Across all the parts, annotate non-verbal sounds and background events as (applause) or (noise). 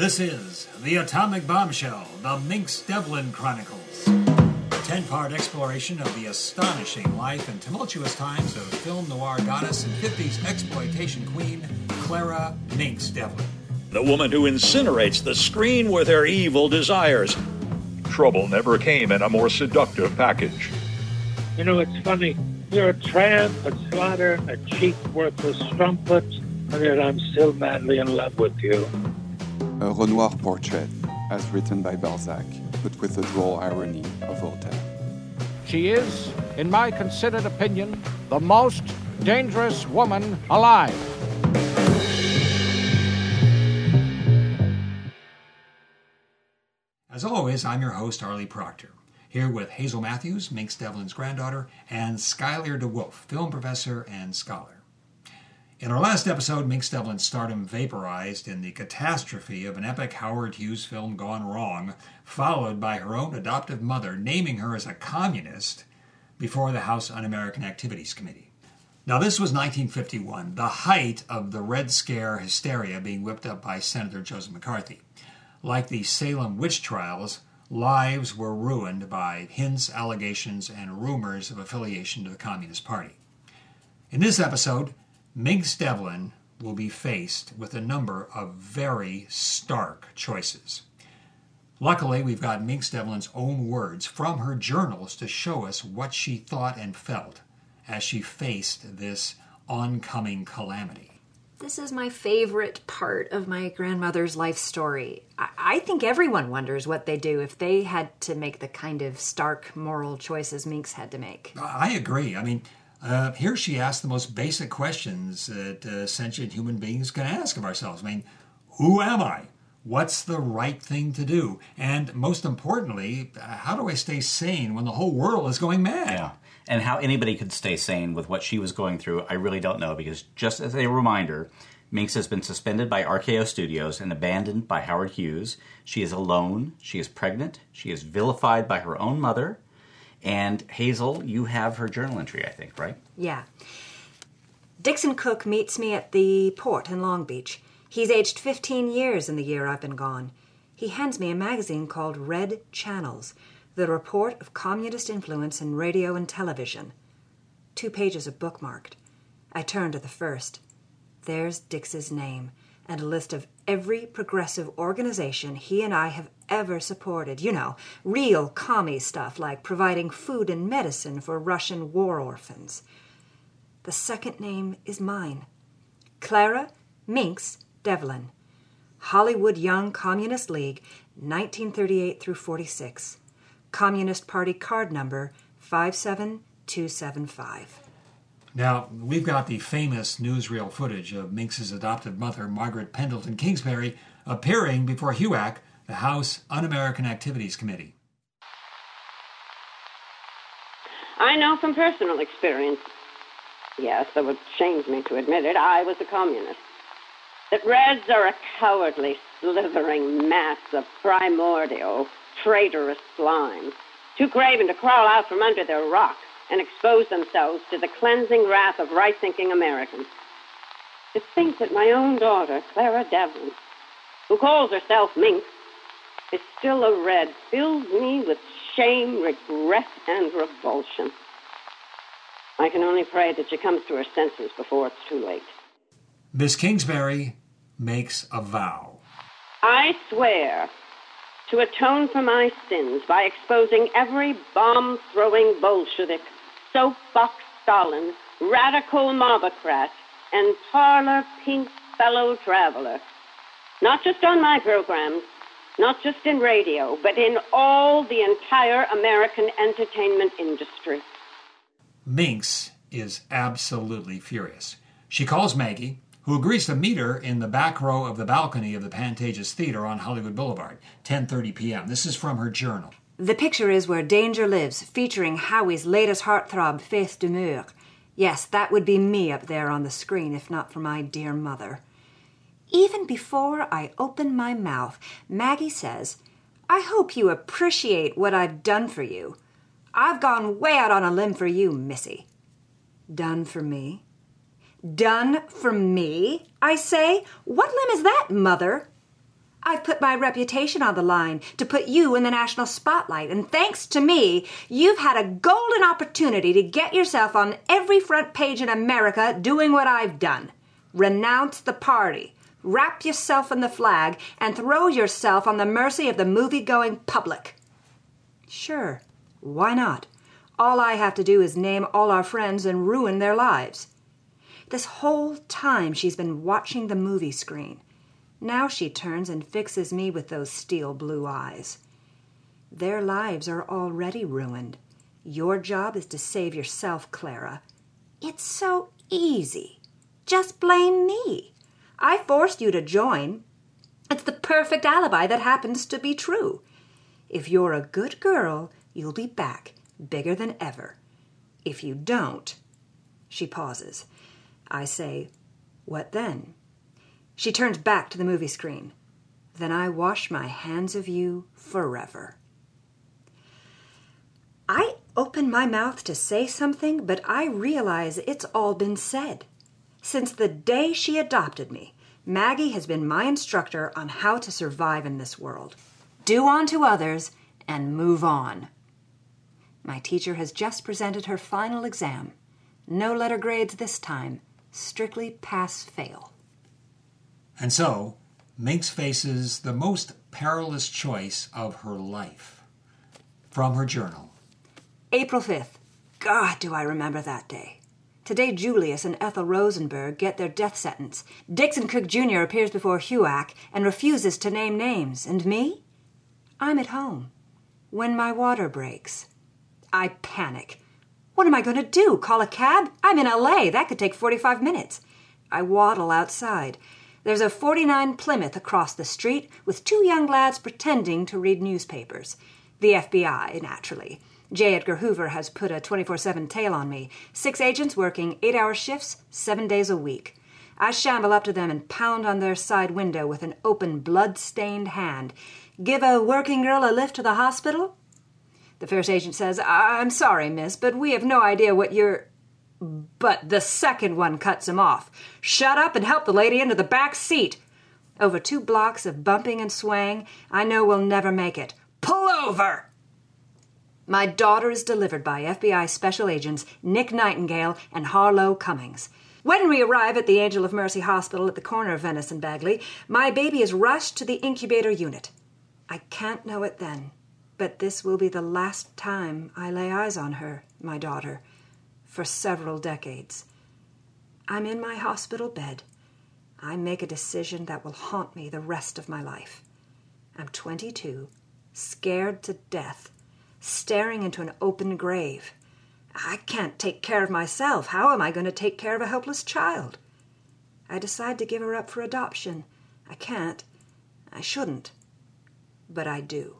This is The Atomic Bombshell, The Minx Devlin Chronicles. A 10 part exploration of the astonishing life and tumultuous times of film noir goddess and 50s exploitation queen, Clara Minx Devlin. The woman who incinerates the screen with her evil desires. Trouble never came in a more seductive package. You know, it's funny. You're a tramp, a slattern, a cheap, worthless strumpet, and yet I'm still madly in love with you. A Renoir portrait, as written by Balzac, but with the droll irony of Voltaire. She is, in my considered opinion, the most dangerous woman alive. As always, I'm your host, Arlie Proctor, here with Hazel Matthews, Minx Devlin's granddaughter, and Skylar DeWolf, film professor and scholar. In our last episode, Minx Devlin's stardom vaporized in the catastrophe of an epic Howard Hughes film gone wrong, followed by her own adoptive mother naming her as a communist before the House Un American Activities Committee. Now, this was 1951, the height of the Red Scare hysteria being whipped up by Senator Joseph McCarthy. Like the Salem witch trials, lives were ruined by hints, allegations, and rumors of affiliation to the Communist Party. In this episode, Minx Devlin will be faced with a number of very stark choices. Luckily, we've got Minx Devlin's own words from her journals to show us what she thought and felt as she faced this oncoming calamity. This is my favorite part of my grandmother's life story. I, I think everyone wonders what they'd do if they had to make the kind of stark moral choices Minx had to make. I agree. I mean, uh, here she asks the most basic questions that uh, sentient human beings can ask of ourselves. I mean, who am I? What's the right thing to do? And most importantly, how do I stay sane when the whole world is going mad? Yeah. And how anybody could stay sane with what she was going through, I really don't know. Because just as a reminder, Minx has been suspended by RKO Studios and abandoned by Howard Hughes. She is alone. She is pregnant. She is vilified by her own mother. And Hazel, you have her journal entry, I think, right? Yeah. Dixon Cook meets me at the port in Long Beach. He's aged 15 years in the year I've been gone. He hands me a magazine called Red Channels, the report of communist influence in radio and television. Two pages are bookmarked. I turn to the first. There's Dix's name and a list of every progressive organization he and I have ever supported. You know, real commie stuff like providing food and medicine for Russian war orphans. The second name is mine Clara Minx Devlin. Hollywood Young Communist League, 1938 through 46. Communist Party card number 57275. Now, we've got the famous newsreel footage of Minx's adopted mother, Margaret Pendleton Kingsbury, appearing before HUAC, the House Un American Activities Committee. I know from personal experience, yes, though it shames me to admit it, I was a communist, that Reds are a cowardly, slithering mass of primordial, traitorous slime, too craven to crawl out from under their rock and expose themselves to the cleansing wrath of right thinking Americans. To think that my own daughter, Clara Devlin, who calls herself Minx, is still a red fills me with shame, regret, and revulsion. I can only pray that she comes to her senses before it's too late. Miss Kingsbury makes a vow. I swear to atone for my sins by exposing every bomb throwing Bolshevik, soapbox Stalin, radical mobocrat, and parlor pink fellow traveler. Not just on my programs, not just in radio, but in all the entire American entertainment industry. Minx is absolutely furious. She calls Maggie, who agrees to meet her in the back row of the balcony of the Pantages Theater on Hollywood Boulevard, 10:30 p.m. This is from her journal. The picture is where Danger lives, featuring Howie's latest heartthrob, Faith Demure. Yes, that would be me up there on the screen if not for my dear mother. Even before I open my mouth, Maggie says, I hope you appreciate what I've done for you. I've gone way out on a limb for you, Missy. Done for me? Done for me? I say. What limb is that, Mother? I've put my reputation on the line to put you in the national spotlight, and thanks to me, you've had a golden opportunity to get yourself on every front page in America doing what I've done. Renounce the party, wrap yourself in the flag, and throw yourself on the mercy of the movie going public. Sure, why not? All I have to do is name all our friends and ruin their lives. This whole time she's been watching the movie screen. Now she turns and fixes me with those steel blue eyes. Their lives are already ruined. Your job is to save yourself, Clara. It's so easy. Just blame me. I forced you to join. It's the perfect alibi that happens to be true. If you're a good girl, you'll be back, bigger than ever. If you don't, she pauses. I say, What then? She turns back to the movie screen. Then I wash my hands of you forever. I open my mouth to say something, but I realize it's all been said. Since the day she adopted me, Maggie has been my instructor on how to survive in this world. Do unto others and move on. My teacher has just presented her final exam. No letter grades this time, strictly pass fail. And so, Minx faces the most perilous choice of her life. From her journal April 5th. God, do I remember that day. Today, Julius and Ethel Rosenberg get their death sentence. Dixon Cook Jr. appears before HUAC and refuses to name names. And me? I'm at home. When my water breaks, I panic. What am I going to do? Call a cab? I'm in LA. That could take 45 minutes. I waddle outside. There's a 49 Plymouth across the street with two young lads pretending to read newspapers. The FBI, naturally. J. Edgar Hoover has put a 24 7 tail on me. Six agents working eight hour shifts, seven days a week. I shamble up to them and pound on their side window with an open, blood stained hand. Give a working girl a lift to the hospital? The first agent says, I'm sorry, miss, but we have no idea what you're. But the second one cuts him off. Shut up and help the lady into the back seat. Over two blocks of bumping and swaying, I know we'll never make it. Pull over! My daughter is delivered by FBI special agents Nick Nightingale and Harlow Cummings. When we arrive at the Angel of Mercy Hospital at the corner of Venice and Bagley, my baby is rushed to the incubator unit. I can't know it then, but this will be the last time I lay eyes on her, my daughter for several decades. I'm in my hospital bed. I make a decision that will haunt me the rest of my life. I'm 22, scared to death, staring into an open grave. I can't take care of myself. How am I going to take care of a helpless child? I decide to give her up for adoption. I can't. I shouldn't. But I do.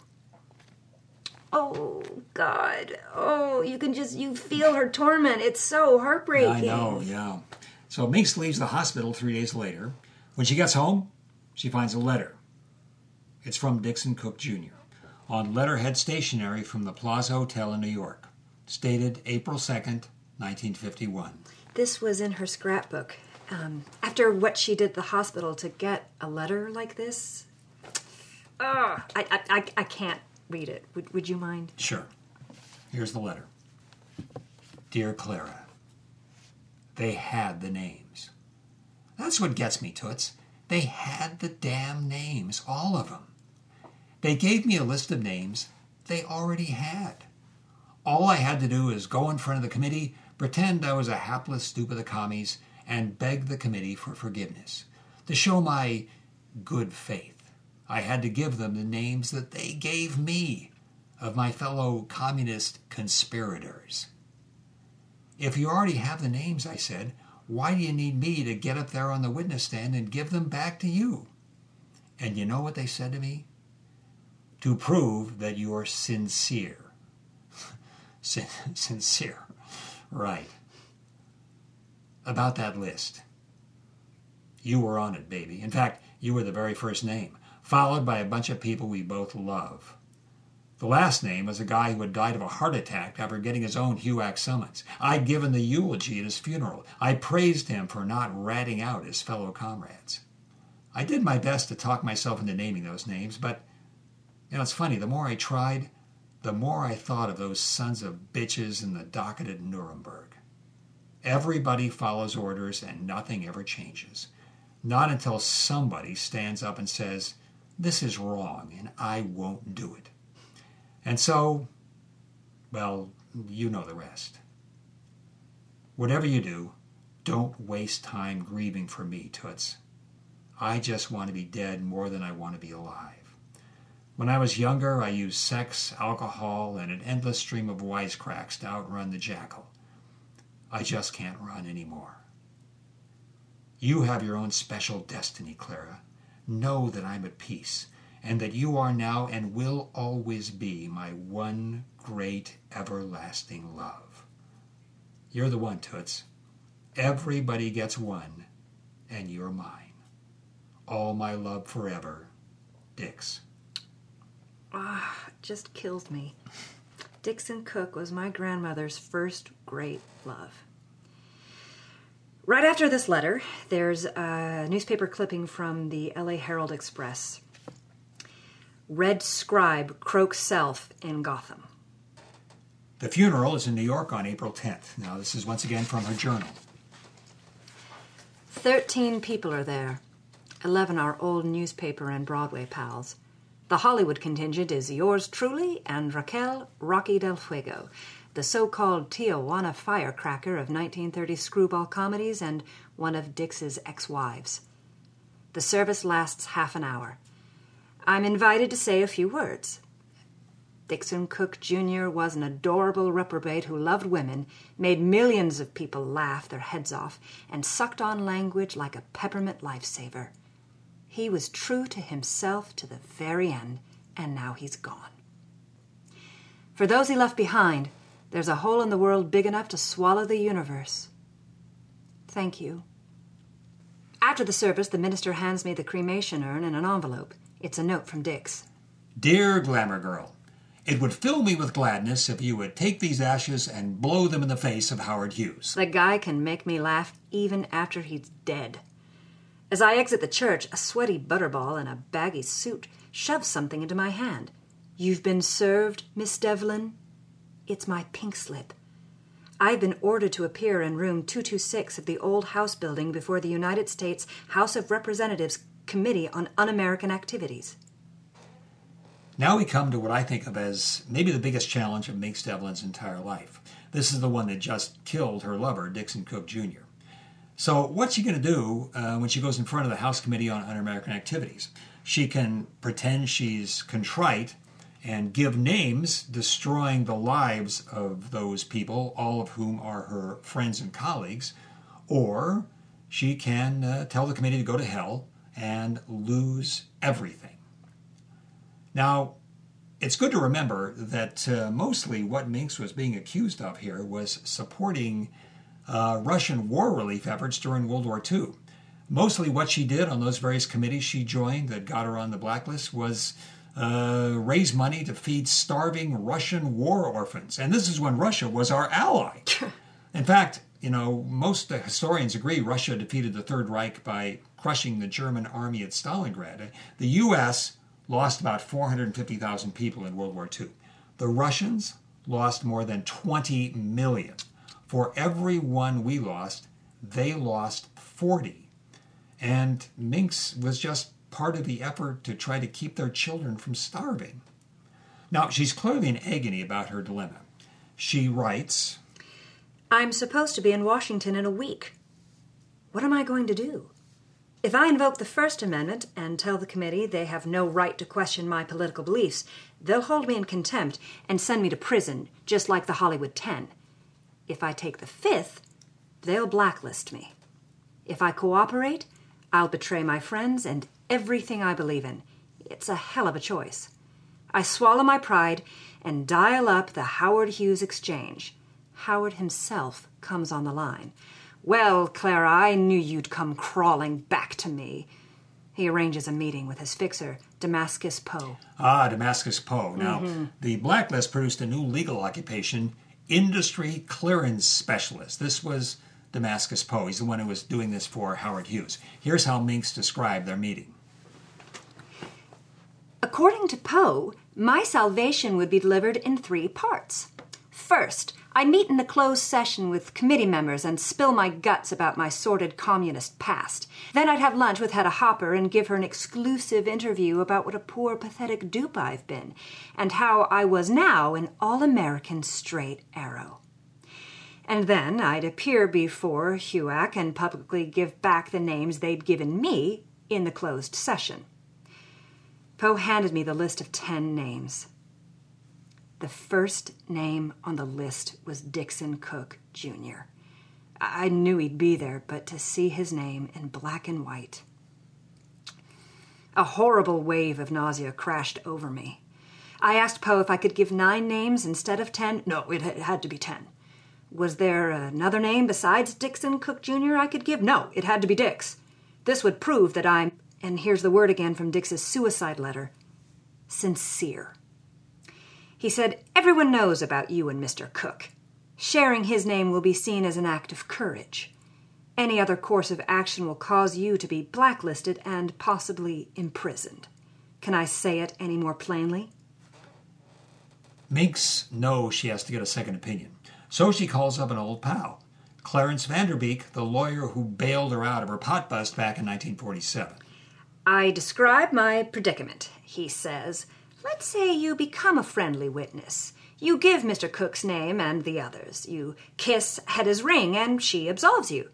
Oh God! Oh, you can just you feel her torment. It's so heartbreaking. I know, yeah. So Minx leaves the hospital three days later. When she gets home, she finds a letter. It's from Dixon Cook Jr. on letterhead stationery from the Plaza Hotel in New York, stated April 2nd, 1951. This was in her scrapbook. Um, after what she did at the hospital to get a letter like this, oh, I, I, I, I can't read it. Would, would you mind? Sure. Here's the letter Dear Clara, they had the names. That's what gets me, Toots. They had the damn names, all of them. They gave me a list of names they already had. All I had to do is go in front of the committee, pretend I was a hapless stupid of the commies, and beg the committee for forgiveness. To show my good faith, I had to give them the names that they gave me of my fellow communist conspirators. If you already have the names, I said, why do you need me to get up there on the witness stand and give them back to you? And you know what they said to me? To prove that you're sincere. (laughs) Sin- sincere. Right. About that list. You were on it, baby. In fact, you were the very first name, followed by a bunch of people we both love. The last name was a guy who had died of a heart attack after getting his own HUAC summons. I'd given the eulogy at his funeral. I praised him for not ratting out his fellow comrades. I did my best to talk myself into naming those names, but you know, it's funny, the more I tried, the more I thought of those sons of bitches in the docket at Nuremberg. Everybody follows orders and nothing ever changes. Not until somebody stands up and says, This is wrong and I won't do it. And so, well, you know the rest. Whatever you do, don't waste time grieving for me, Toots. I just want to be dead more than I want to be alive. When I was younger, I used sex, alcohol, and an endless stream of wisecracks to outrun the jackal. I just can't run anymore. You have your own special destiny, Clara. Know that I'm at peace, and that you are now and will always be my one great everlasting love. You're the one, Toots. Everybody gets one, and you're mine. All my love forever, Dix. Ah, it just kills me. Dixon Cook was my grandmother's first great love. Right after this letter, there's a newspaper clipping from the LA Herald Express. Red Scribe croaks self in Gotham. The funeral is in New York on April 10th. Now, this is once again from her journal. Thirteen people are there. Eleven are old newspaper and Broadway pals. The Hollywood contingent is yours truly and Raquel Rocky del Fuego, the so called Tijuana firecracker of 1930 screwball comedies and one of Dix's ex wives. The service lasts half an hour. I'm invited to say a few words. Dixon Cook Jr. was an adorable reprobate who loved women, made millions of people laugh their heads off, and sucked on language like a peppermint lifesaver. He was true to himself to the very end, and now he's gone. For those he left behind, there's a hole in the world big enough to swallow the universe. Thank you. After the service, the minister hands me the cremation urn in an envelope. It's a note from Dix. Dear Glamour Girl, it would fill me with gladness if you would take these ashes and blow them in the face of Howard Hughes. The guy can make me laugh even after he's dead. As I exit the church, a sweaty butterball in a baggy suit shoves something into my hand. You've been served, Miss Devlin? It's my pink slip. I've been ordered to appear in room 226 of the old house building before the United States House of Representatives Committee on Un American Activities. Now we come to what I think of as maybe the biggest challenge of Minx Devlin's entire life. This is the one that just killed her lover, Dixon Cook Jr. So, what's she going to do uh, when she goes in front of the House Committee on Un American Activities? She can pretend she's contrite and give names, destroying the lives of those people, all of whom are her friends and colleagues, or she can uh, tell the committee to go to hell and lose everything. Now, it's good to remember that uh, mostly what Minx was being accused of here was supporting uh, Russian war relief efforts during World War II. Mostly what she did on those various committees she joined that got her on the blacklist was uh, raise money to feed starving Russian war orphans. And this is when Russia was our ally. (laughs) In fact, you know, most historians agree Russia defeated the Third Reich by crushing the German army at Stalingrad. The U.S. lost about 450,000 people in World War II. The Russians lost more than 20 million. For every one we lost, they lost 40. And Minx was just part of the effort to try to keep their children from starving. Now, she's clearly in agony about her dilemma. She writes I'm supposed to be in Washington in a week. What am I going to do? If I invoke the First Amendment and tell the committee they have no right to question my political beliefs, they'll hold me in contempt and send me to prison, just like the Hollywood Ten. If I take the Fifth, they'll blacklist me. If I cooperate, I'll betray my friends and everything I believe in. It's a hell of a choice. I swallow my pride and dial up the Howard Hughes exchange. Howard himself comes on the line. Well, Clara, I knew you'd come crawling back to me. He arranges a meeting with his fixer, Damascus Poe. Ah, Damascus Poe. Now, mm-hmm. the blacklist produced a new legal occupation, industry clearance specialist. This was Damascus Poe. He's the one who was doing this for Howard Hughes. Here's how Minx described their meeting. According to Poe, my salvation would be delivered in three parts. First, I meet in a closed session with committee members and spill my guts about my sordid communist past. Then I'd have lunch with Hedda Hopper and give her an exclusive interview about what a poor, pathetic dupe I've been, and how I was now an all American straight arrow. And then I'd appear before HUAC and publicly give back the names they'd given me in the closed session. Poe handed me the list of ten names. The first name on the list was Dixon Cook, Jr. I knew he'd be there, but to see his name in black and white. A horrible wave of nausea crashed over me. I asked Poe if I could give nine names instead of ten. No, it had to be ten. Was there another name besides Dixon Cook Jr. I could give? No, it had to be Dix. This would prove that I'm, and here's the word again from Dix's suicide letter, sincere. He said, Everyone knows about you and Mr. Cook. Sharing his name will be seen as an act of courage. Any other course of action will cause you to be blacklisted and possibly imprisoned. Can I say it any more plainly? Minx knows she has to get a second opinion, so she calls up an old pal, Clarence Vanderbeek, the lawyer who bailed her out of her pot bust back in 1947. I describe my predicament, he says. Let's say you become a friendly witness. You give Mr. Cook's name and the others. You kiss Hedda's ring, and she absolves you.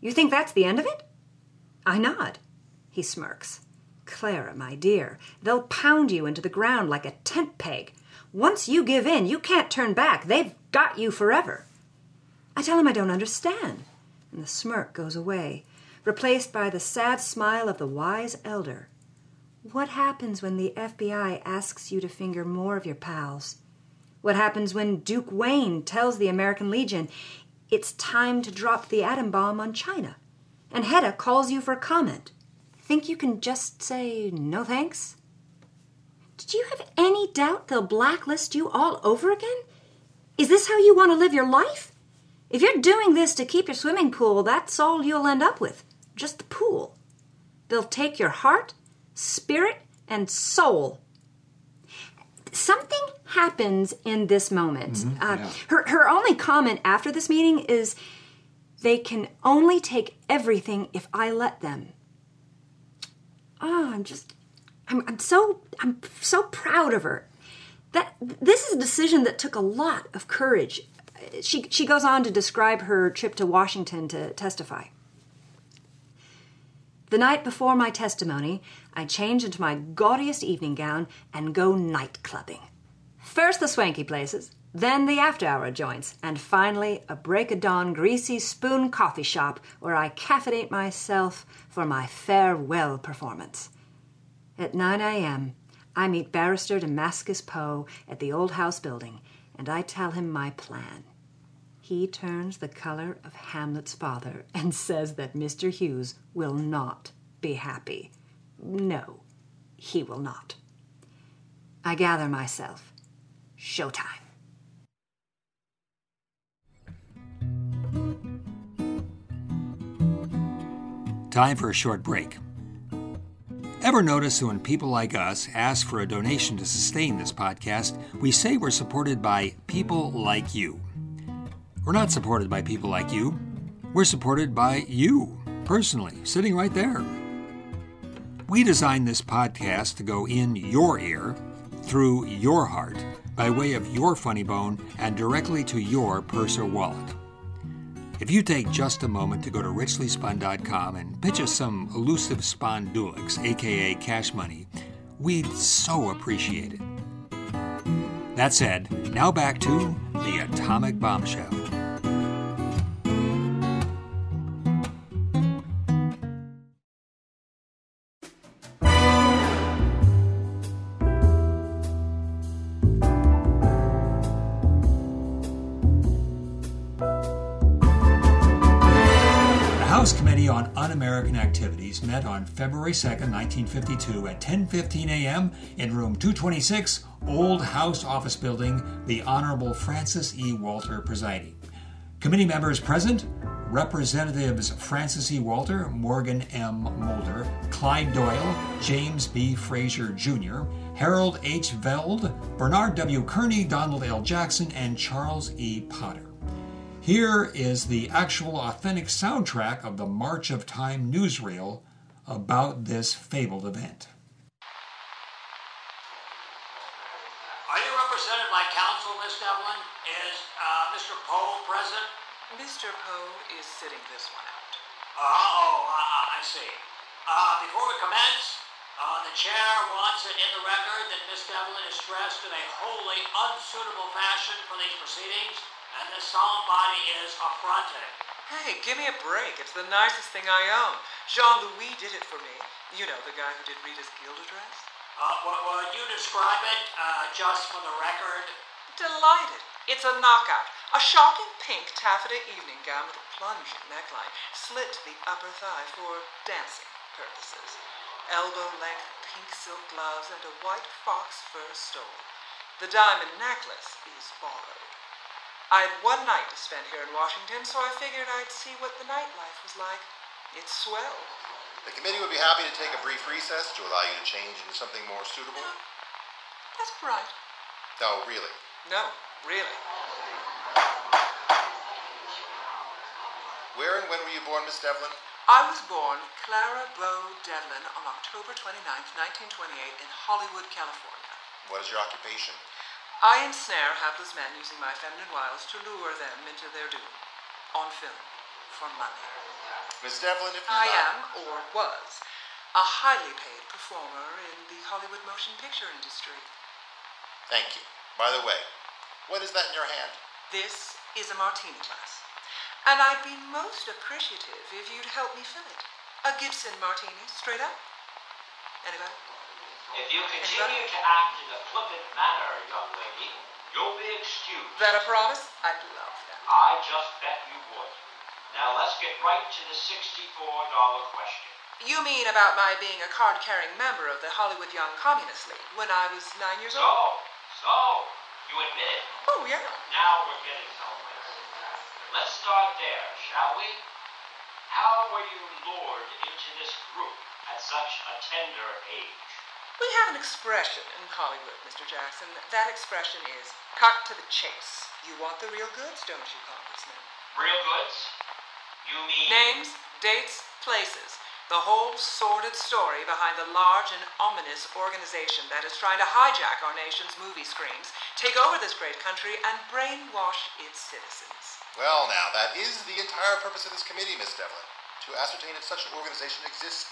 You think that's the end of it? I nod. He smirks. Clara, my dear, they'll pound you into the ground like a tent peg. Once you give in, you can't turn back. They've got you forever. I tell him I don't understand, and the smirk goes away, replaced by the sad smile of the wise elder. What happens when the FBI asks you to finger more of your pals? What happens when Duke Wayne tells the American Legion it's time to drop the atom bomb on China? And Hedda calls you for comment. Think you can just say no thanks? Did you have any doubt they'll blacklist you all over again? Is this how you want to live your life? If you're doing this to keep your swimming pool, that's all you'll end up with just the pool. They'll take your heart spirit, and soul. Something happens in this moment. Mm-hmm. Uh, yeah. her, her only comment after this meeting is they can only take everything if I let them. Oh, I'm just, I'm, I'm so, I'm so proud of her. That this is a decision that took a lot of courage. She she goes on to describe her trip to Washington to testify. The night before my testimony, I change into my gaudiest evening gown and go night clubbing. First the swanky places, then the after hour joints, and finally a break of dawn greasy spoon coffee shop where I caffeinate myself for my farewell performance. At 9 a.m., I meet Barrister Damascus Poe at the old house building, and I tell him my plan. He turns the color of Hamlet's father and says that Mr. Hughes will not be happy. No, he will not. I gather myself. Showtime. Time for a short break. Ever notice when people like us ask for a donation to sustain this podcast, we say we're supported by people like you? We're not supported by people like you. We're supported by you, personally, sitting right there. We designed this podcast to go in your ear, through your heart, by way of your funny bone, and directly to your purse or wallet. If you take just a moment to go to richlyspun.com and pitch us some elusive spondulix, aka cash money, we'd so appreciate it. That said, now back to the atomic bombshell. February 2nd, 1952 at 10:15 a.m. in room 226, Old House Office Building, the Honorable Francis E. Walter presiding. Committee members present: Representatives Francis E. Walter, Morgan M. Moulder, Clyde Doyle, James B. Frazier Jr., Harold H. Velde, Bernard W. Kearney, Donald L. Jackson, and Charles E. Potter. Here is the actual authentic soundtrack of the March of Time newsreel about this fabled event. Are you represented by counsel, Miss Devlin? Is uh, Mr. Poe present? Mr. Poe is sitting this one out. Uh, oh, uh, I see. Uh, before we commence, uh, the chair wants it in the record that Miss Devlin is dressed in a wholly unsuitable fashion for these proceedings, and this solemn body is affronted. Hey, give me a break. It's the nicest thing I own. Jean Louis did it for me. You know, the guy who did Rita's Gilda dress? Uh, well, would you describe it, uh, just for the record? Delighted. It's a knockout. A shocking pink taffeta evening gown with a plunging neckline, slit to the upper thigh for dancing purposes. Elbow length pink silk gloves and a white fox fur stole. The diamond necklace is borrowed. I had one night to spend here in Washington, so I figured I'd see what the nightlife was like. It's swell. The committee would be happy to take a brief recess to allow you to change into something more suitable. That's right. No, really. No, really. Where and when were you born, Miss Devlin? I was born Clara Bow Devlin on October 29, 1928, in Hollywood, California. What is your occupation? I ensnare hapless men using my feminine wiles to lure them into their doom. On film. For money. Miss Devlin, if you I not- am, or was, a highly paid performer in the Hollywood motion picture industry. Thank you. By the way, what is that in your hand? This is a martini glass. And I'd be most appreciative if you'd help me fill it. A Gibson martini, straight up. Anybody? If you continue to act in a flippant manner, young lady, you'll be excused. That a promise? I'd love that. I just bet you would. Now let's get right to the $64 question. You mean about my being a card carrying member of the Hollywood Young Communist League when I was nine years So, old? so, you admit it. Oh, yeah. Now we're getting somewhere. Let's start there, shall we? How were you lured into this group at such a tender age? We have an expression in Hollywood, Mr. Jackson. That expression is cut to the chase. You want the real goods, don't you, Congressman? Real goods? You mean... Names, dates, places. The whole sordid story behind the large and ominous organization that is trying to hijack our nation's movie screens, take over this great country, and brainwash its citizens. Well, now, that is the entire purpose of this committee, Miss Devlin. To ascertain if such an organization exists,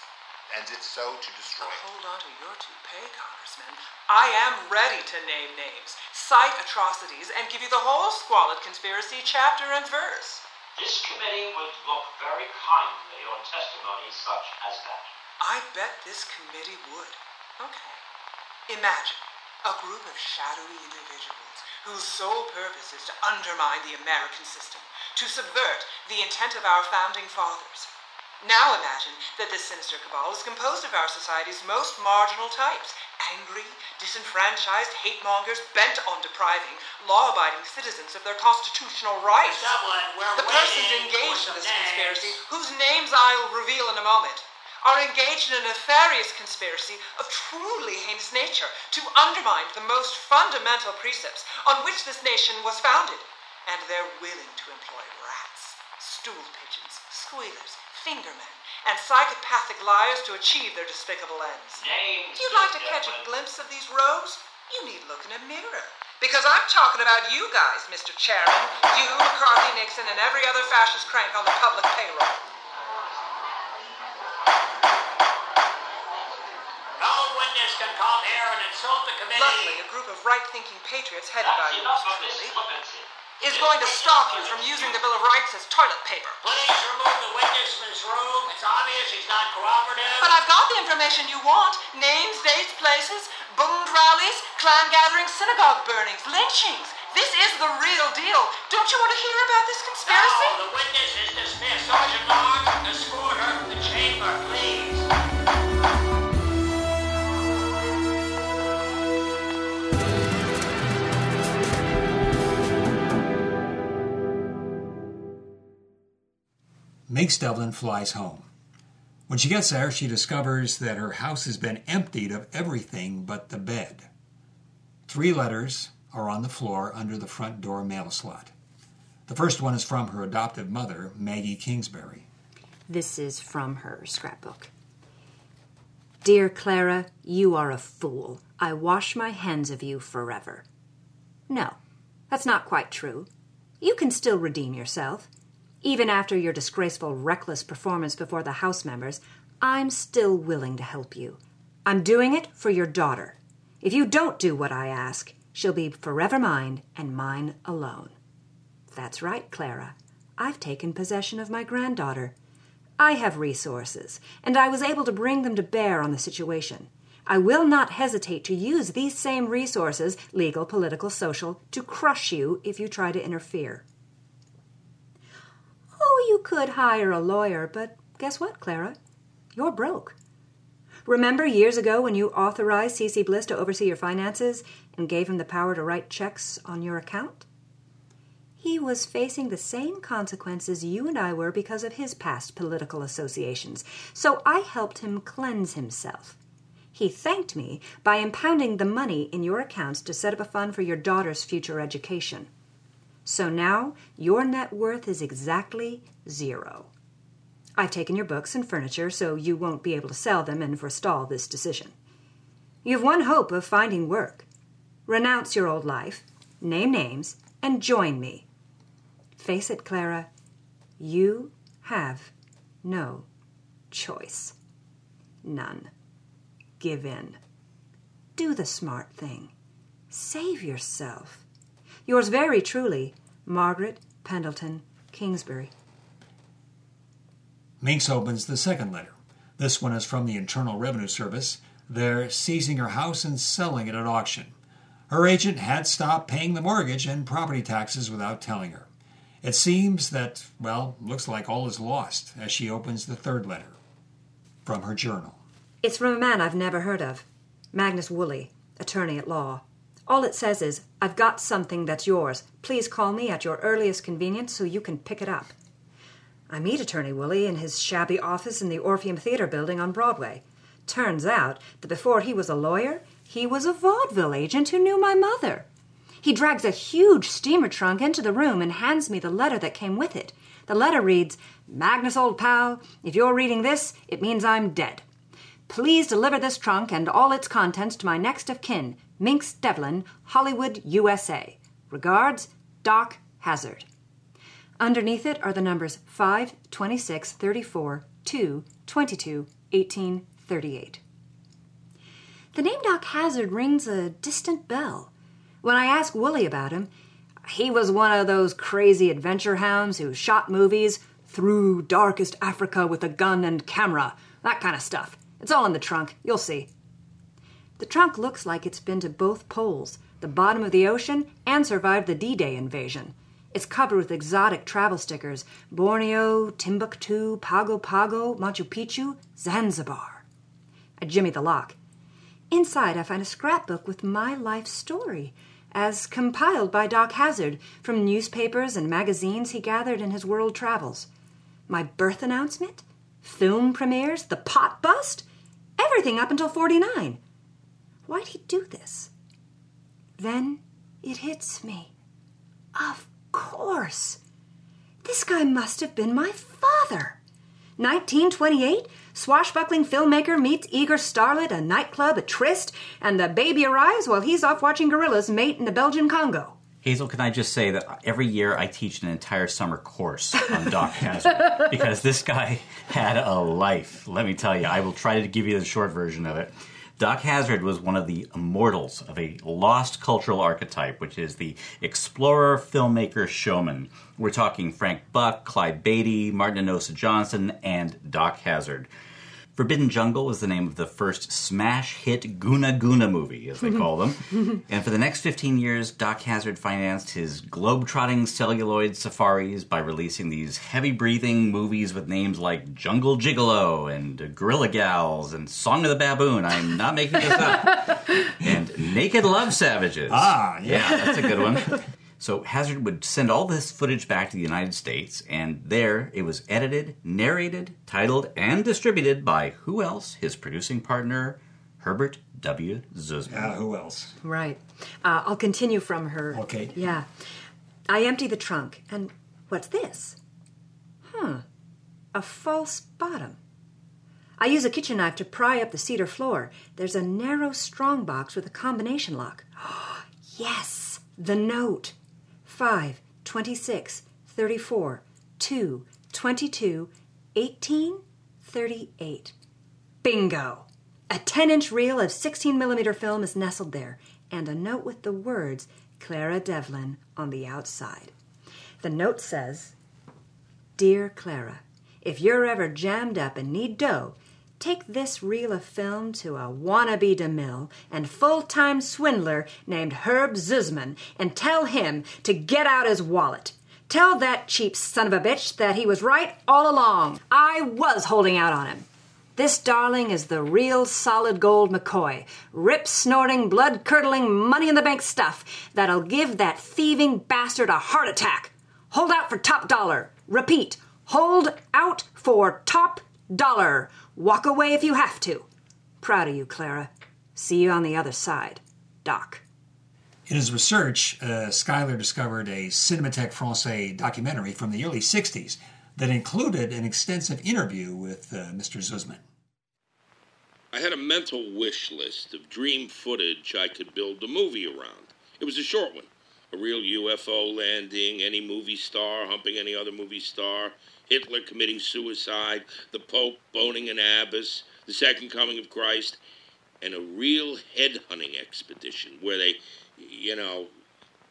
and if so, to destroy it. Hold on to your toupee, Congressman. I am ready to name names, cite atrocities, and give you the whole squalid conspiracy chapter and verse. This committee would look very kindly on testimony such as that. I bet this committee would. Okay. Imagine a group of shadowy individuals whose sole purpose is to undermine the American system, to subvert the intent of our founding fathers. Now imagine that this sinister cabal is composed of our society's most marginal types angry, disenfranchised hate mongers bent on depriving law abiding citizens of their constitutional rights. The persons engaged in this names. conspiracy, whose names I'll reveal in a moment, are engaged in a nefarious conspiracy of truly heinous nature to undermine the most fundamental precepts on which this nation was founded. And they're willing to employ rats, stool pigeons, squealers, fingermen, and psychopathic liars to achieve their despicable ends. Names, You'd like to catch a glimpse of these rows? You need look in a mirror. Because I'm talking about you guys, Mr. Chairman. You, McCarthy, Nixon, and every other fascist crank on the public payroll. No witness can come here and insult the committee. Luckily, a group of right-thinking patriots headed by That's yours enough of this truly flippancy. is going to stop you from using the Bill of Rights as toilet paper. Please remove the witness from this room. It's obvious he's not cooperative. But I've got the information you want. Names, dates, places, Bund rallies, Klan gatherings, synagogue burnings, lynchings. This is the real deal. Don't you want to hear about this conspiracy? No, the witness is dismissed. Sergeant Long, escort her from the chamber, please. Minx Devlin flies home. When she gets there, she discovers that her house has been emptied of everything but the bed. Three letters are on the floor under the front door mail slot. The first one is from her adoptive mother, Maggie Kingsbury. This is from her scrapbook. Dear Clara, you are a fool. I wash my hands of you forever. No, that's not quite true. You can still redeem yourself. Even after your disgraceful, reckless performance before the House members, I'm still willing to help you. I'm doing it for your daughter. If you don't do what I ask, she'll be forever mine and mine alone. That's right, Clara. I've taken possession of my granddaughter. I have resources, and I was able to bring them to bear on the situation. I will not hesitate to use these same resources, legal, political, social, to crush you if you try to interfere. You could hire a lawyer, but guess what, Clara? You're broke. Remember years ago when you authorized C.C. Bliss to oversee your finances and gave him the power to write checks on your account? He was facing the same consequences you and I were because of his past political associations, so I helped him cleanse himself. He thanked me by impounding the money in your accounts to set up a fund for your daughter's future education. So now your net worth is exactly zero. I've taken your books and furniture, so you won't be able to sell them and forestall this decision. You've one hope of finding work. Renounce your old life, name names, and join me. Face it, Clara, you have no choice. None. Give in. Do the smart thing. Save yourself. Yours very truly, Margaret Pendleton Kingsbury. Minx opens the second letter. This one is from the Internal Revenue Service. They're seizing her house and selling it at auction. Her agent had stopped paying the mortgage and property taxes without telling her. It seems that, well, looks like all is lost as she opens the third letter from her journal. It's from a man I've never heard of Magnus Woolley, attorney at law. All it says is, I've got something that's yours. Please call me at your earliest convenience so you can pick it up. I meet Attorney Woolley in his shabby office in the Orpheum Theater building on Broadway. Turns out that before he was a lawyer, he was a vaudeville agent who knew my mother. He drags a huge steamer trunk into the room and hands me the letter that came with it. The letter reads Magnus, old pal, if you're reading this, it means I'm dead. Please deliver this trunk and all its contents to my next of kin, Minx Devlin, Hollywood, USA. Regards, Doc Hazard. Underneath it are the numbers 5, 26, 34, 2, 22, 18, 38. The name Doc Hazard rings a distant bell. When I ask Woolley about him, he was one of those crazy adventure hounds who shot movies through darkest Africa with a gun and camera, that kind of stuff. It's all in the trunk. You'll see. The trunk looks like it's been to both poles, the bottom of the ocean, and survived the D Day invasion. It's covered with exotic travel stickers Borneo, Timbuktu, Pago Pago, Machu Picchu, Zanzibar. I jimmy the lock. Inside, I find a scrapbook with my life story, as compiled by Doc Hazard from newspapers and magazines he gathered in his world travels. My birth announcement, film premieres, the pot bust, everything up until 49. Why'd he do this? Then it hits me. Of course. This guy must have been my father. 1928, swashbuckling filmmaker meets eager starlet, a nightclub, a tryst, and the baby arrives while he's off watching gorillas mate in the Belgian Congo. Hazel, can I just say that every year I teach an entire summer course on Doc (laughs) Hazard because this guy had a life. Let me tell you, I will try to give you the short version of it. Doc Hazard was one of the immortals of a lost cultural archetype, which is the explorer, filmmaker, showman. We're talking Frank Buck, Clyde Beatty, Martin and Osa Johnson, and Doc Hazard. Forbidden Jungle was the name of the first smash hit Guna Guna movie, as they call them. (laughs) and for the next 15 years, Doc Hazard financed his globe-trotting celluloid safaris by releasing these heavy-breathing movies with names like Jungle Gigolo and Gorilla Gals and Song of the Baboon. I'm not making this up. (laughs) and Naked Love Savages. Ah, yeah, that's a good one. (laughs) So Hazard would send all this footage back to the United States, and there it was edited, narrated, titled, and distributed by who else? His producing partner, Herbert W. Zuzman. Yeah, who else? Right. Uh, I'll continue from her. Okay. Yeah. I empty the trunk, and what's this? Huh. A false bottom. I use a kitchen knife to pry up the cedar floor. There's a narrow strong box with a combination lock. (gasps) yes, the note. 5, 26, 34, 2, 22, 18, 38. Bingo! A 10 inch reel of 16 millimeter film is nestled there, and a note with the words Clara Devlin on the outside. The note says Dear Clara, if you're ever jammed up and need dough, take this reel of film to a wannabe DeMille and full time swindler named Herb Zuzman and tell him to get out his wallet. Tell that cheap son of a bitch that he was right all along. I was holding out on him. This darling is the real solid gold McCoy, rip snorting, blood curdling, money in the bank stuff that'll give that thieving bastard a heart attack. Hold out for top dollar. Repeat, hold out for top dollar. Walk away if you have to. Proud of you, Clara. See you on the other side. Doc. In his research, uh, Schuyler discovered a Cinémathèque Française documentary from the early 60s that included an extensive interview with uh, Mr. Zuzman. I had a mental wish list of dream footage I could build a movie around. It was a short one. A real UFO landing, any movie star humping any other movie star, Hitler committing suicide, the Pope boning an abbess, the second coming of Christ, and a real headhunting expedition where they, you know,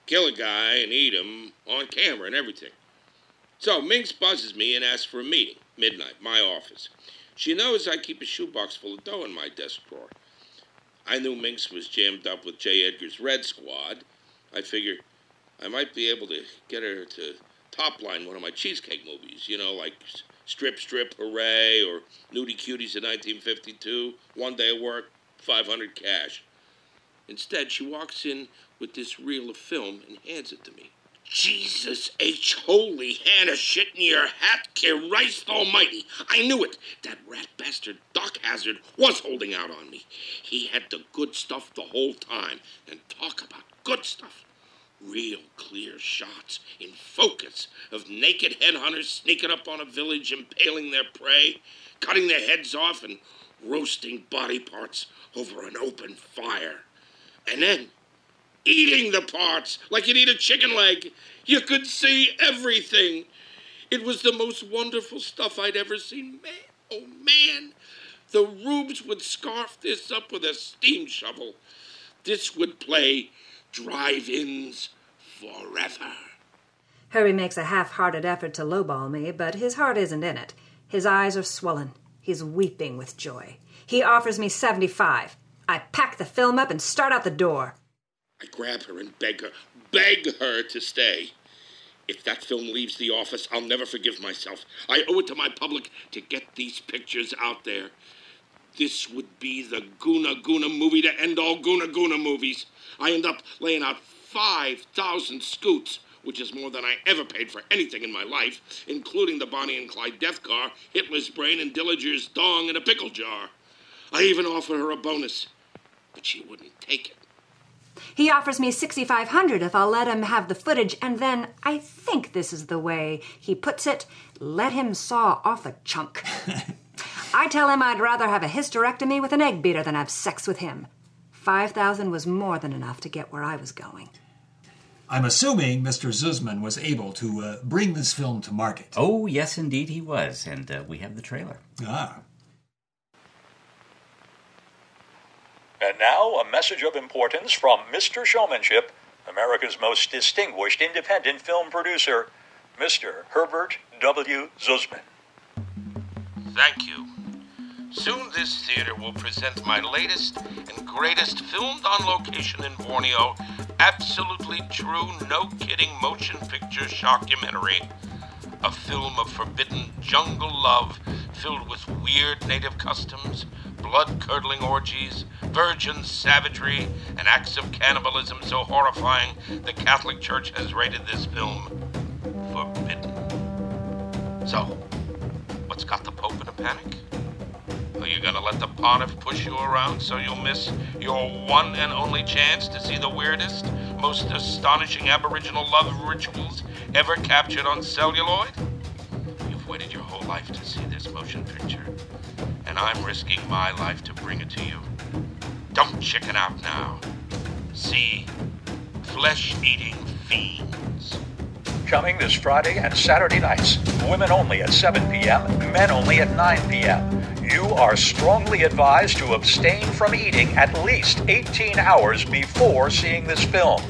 kill a guy and eat him on camera and everything. So Minx buzzes me and asks for a meeting, midnight, my office. She knows I keep a shoebox full of dough in my desk drawer. I knew Minx was jammed up with J. Edgar's Red Squad. I figured I might be able to get her to top line one of my cheesecake movies, you know, like Strip Strip Hooray or Nudie Cuties in 1952, One Day of Work, 500 cash. Instead, she walks in with this reel of film and hands it to me. Jesus H. Holy Hannah, shit in your hat, Christ Almighty. I knew it. That rat bastard Doc Hazard was holding out on me. He had the good stuff the whole time. And talk about good stuff. Real clear shots in focus of naked headhunters sneaking up on a village, impaling their prey, cutting their heads off, and roasting body parts over an open fire. And then eating the parts like you'd eat a chicken leg. You could see everything. It was the most wonderful stuff I'd ever seen. Man, oh man, the rubes would scarf this up with a steam shovel. This would play drive ins forever. Harry makes a half hearted effort to lowball me, but his heart isn't in it. His eyes are swollen. He's weeping with joy. He offers me 75. I pack the film up and start out the door. I grab her and beg her, beg her to stay. If that film leaves the office, I'll never forgive myself. I owe it to my public to get these pictures out there. This would be the Goona Goona movie to end all Goona Goona movies. I end up laying out 5,000 scoots, which is more than I ever paid for anything in my life, including the Bonnie and Clyde death car, Hitler's brain, and Dillinger's dong in a pickle jar. I even offer her a bonus, but she wouldn't take it. He offers me 6500 if I'll let him have the footage, and then I think this is the way he puts it let him saw off a chunk. (laughs) I tell him I'd rather have a hysterectomy with an egg beater than have sex with him. 5000 was more than enough to get where I was going. I'm assuming Mr. Zuzman was able to uh, bring this film to market. Oh, yes, indeed he was, and uh, we have the trailer. Ah. And now, a message of importance from Mr. Showmanship, America's most distinguished independent film producer, Mr. Herbert W. Zuzman. Thank you. Soon this theater will present my latest and greatest filmed on location in Borneo, absolutely true, no kidding motion picture shockumentary. A film of forbidden jungle love filled with weird native customs, blood curdling orgies, virgin savagery, and acts of cannibalism so horrifying the Catholic Church has rated this film forbidden. So, what's got the Pope in a panic? Are you gonna let the pontiff push you around so you'll miss your one and only chance to see the weirdest, most astonishing Aboriginal love rituals ever captured on celluloid? You've waited your whole life to see this motion picture, and I'm risking my life to bring it to you. Don't chicken out now. See Flesh Eating Fiends. Coming this Friday and Saturday nights. Women only at 7 p.m., men only at 9 p.m. You are strongly advised to abstain from eating at least 18 hours before seeing this film.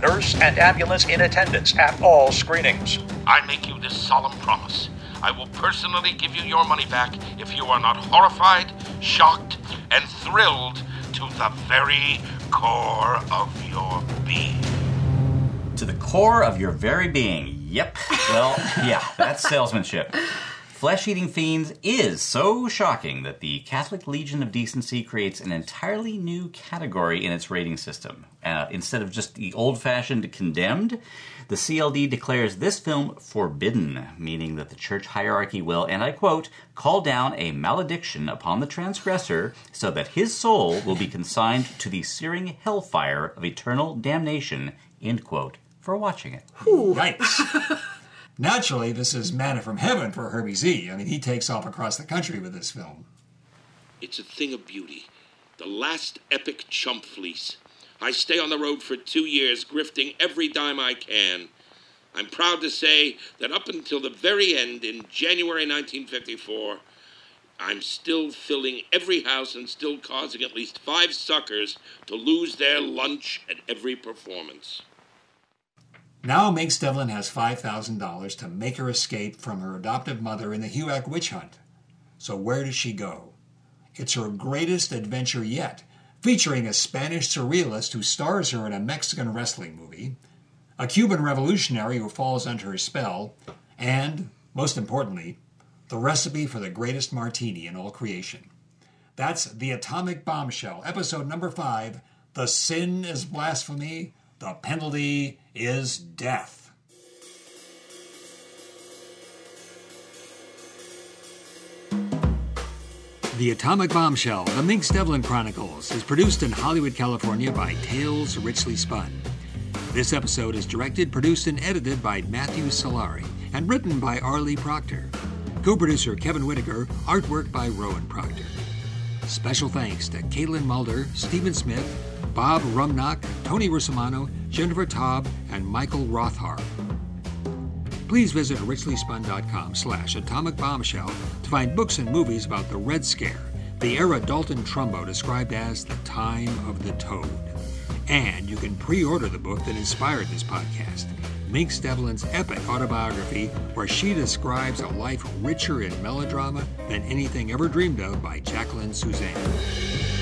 Nurse and ambulance in attendance at all screenings. I make you this solemn promise. I will personally give you your money back if you are not horrified, shocked, and thrilled to the very core of your being. To the core of your very being. Yep. Well, yeah, that's salesmanship. Flesh Eating Fiends is so shocking that the Catholic Legion of Decency creates an entirely new category in its rating system. Uh, instead of just the old fashioned condemned, the CLD declares this film forbidden, meaning that the church hierarchy will, and I quote, call down a malediction upon the transgressor so that his soul will be consigned to the searing hellfire of eternal damnation, end quote, for watching it. Yikes. (laughs) Naturally, this is manna from heaven for Herbie Z. I mean, he takes off across the country with this film. It's a thing of beauty. The last epic chump fleece. I stay on the road for two years, grifting every dime I can. I'm proud to say that up until the very end in January 1954, I'm still filling every house and still causing at least five suckers to lose their lunch at every performance. Now Minx Devlin has $5,000 to make her escape from her adoptive mother in the HUAC witch hunt. So where does she go? It's her greatest adventure yet, featuring a Spanish surrealist who stars her in a Mexican wrestling movie, a Cuban revolutionary who falls under her spell, and, most importantly, the recipe for the greatest martini in all creation. That's The Atomic Bombshell, episode number five The Sin is Blasphemy, the penalty is death. The Atomic Bombshell, The Minx Devlin Chronicles, is produced in Hollywood, California by Tales Richly Spun. This episode is directed, produced, and edited by Matthew Solari and written by Arlie Proctor. Co producer Kevin Whitaker, artwork by Rowan Proctor. Special thanks to Caitlin Mulder, Stephen Smith, Bob Rumnock, Tony Russamano, Jennifer Taub, and Michael Rothar. Please visit richlyspun.com slash atomic bombshell to find books and movies about the Red Scare, the era Dalton Trumbo described as the time of the toad. And you can pre-order the book that inspired this podcast, Minx Devlin's epic autobiography, where she describes a life richer in melodrama than anything ever dreamed of by Jacqueline Susann.